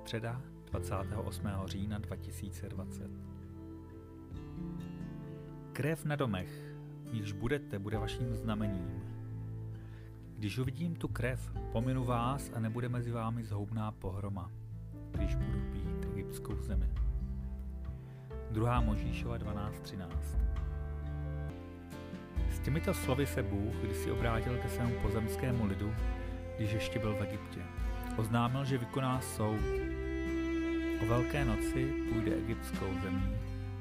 Středa 28. října 2020. Krev na domech, níž budete, bude vaším znamením. Když uvidím tu krev, pominu vás a nebude mezi vámi zhoubná pohroma, když budu být egyptskou zemi. 2. Možíšova 12.13 S těmito slovy se Bůh když si obrátil ke svému pozemskému lidu, když ještě byl v Egyptě. Oznámil, že vykoná soud. O velké noci půjde egyptskou zemí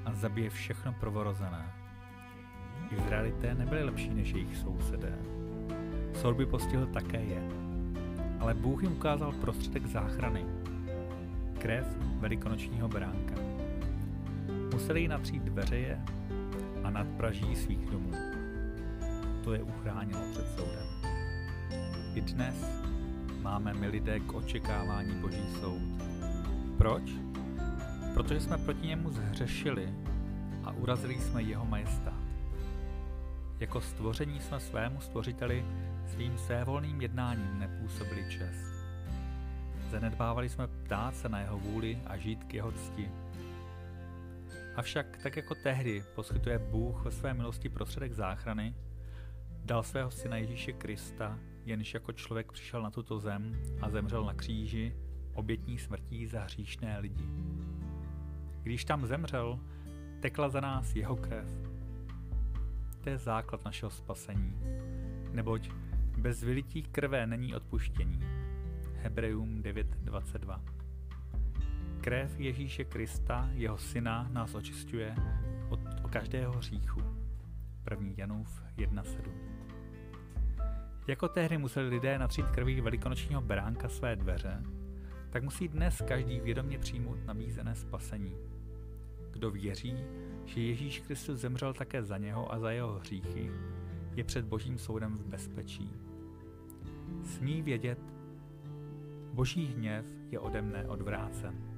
a zabije všechno prvorozené. Izraelité nebyli lepší než jejich sousedé. Soud by postihl také je. Ale Bůh jim ukázal prostředek záchrany. Krev velikonočního beránka. Museli jí natřít dveře a nad praží svých domů. To je uchránilo před soudem. I dnes máme my lidé k očekávání Boží soud. Proč? Protože jsme proti němu zhřešili a urazili jsme jeho majestát. Jako stvoření jsme svému stvořiteli svým svévolným jednáním nepůsobili čest. Zanedbávali jsme ptát se na jeho vůli a žít k jeho cti. Avšak tak jako tehdy poskytuje Bůh ve své milosti prostředek záchrany, dal svého syna Ježíše Krista, jenž jako člověk přišel na tuto zem a zemřel na kříži obětní smrtí za hříšné lidi. Když tam zemřel, tekla za nás jeho krev. To je základ našeho spasení, neboť bez vylití krve není odpuštění. Hebrejům 9.22 Krev Ježíše Krista, jeho syna, nás očistuje od, každého hříchu. 1. Janův 1.7 Jako tehdy museli lidé natřít krví velikonočního beránka své dveře, tak musí dnes každý vědomě přijmout nabízené spasení. Kdo věří, že Ježíš Kristus zemřel také za něho a za jeho hříchy, je před božím soudem v bezpečí. Smí vědět, boží hněv je ode mne odvrácen.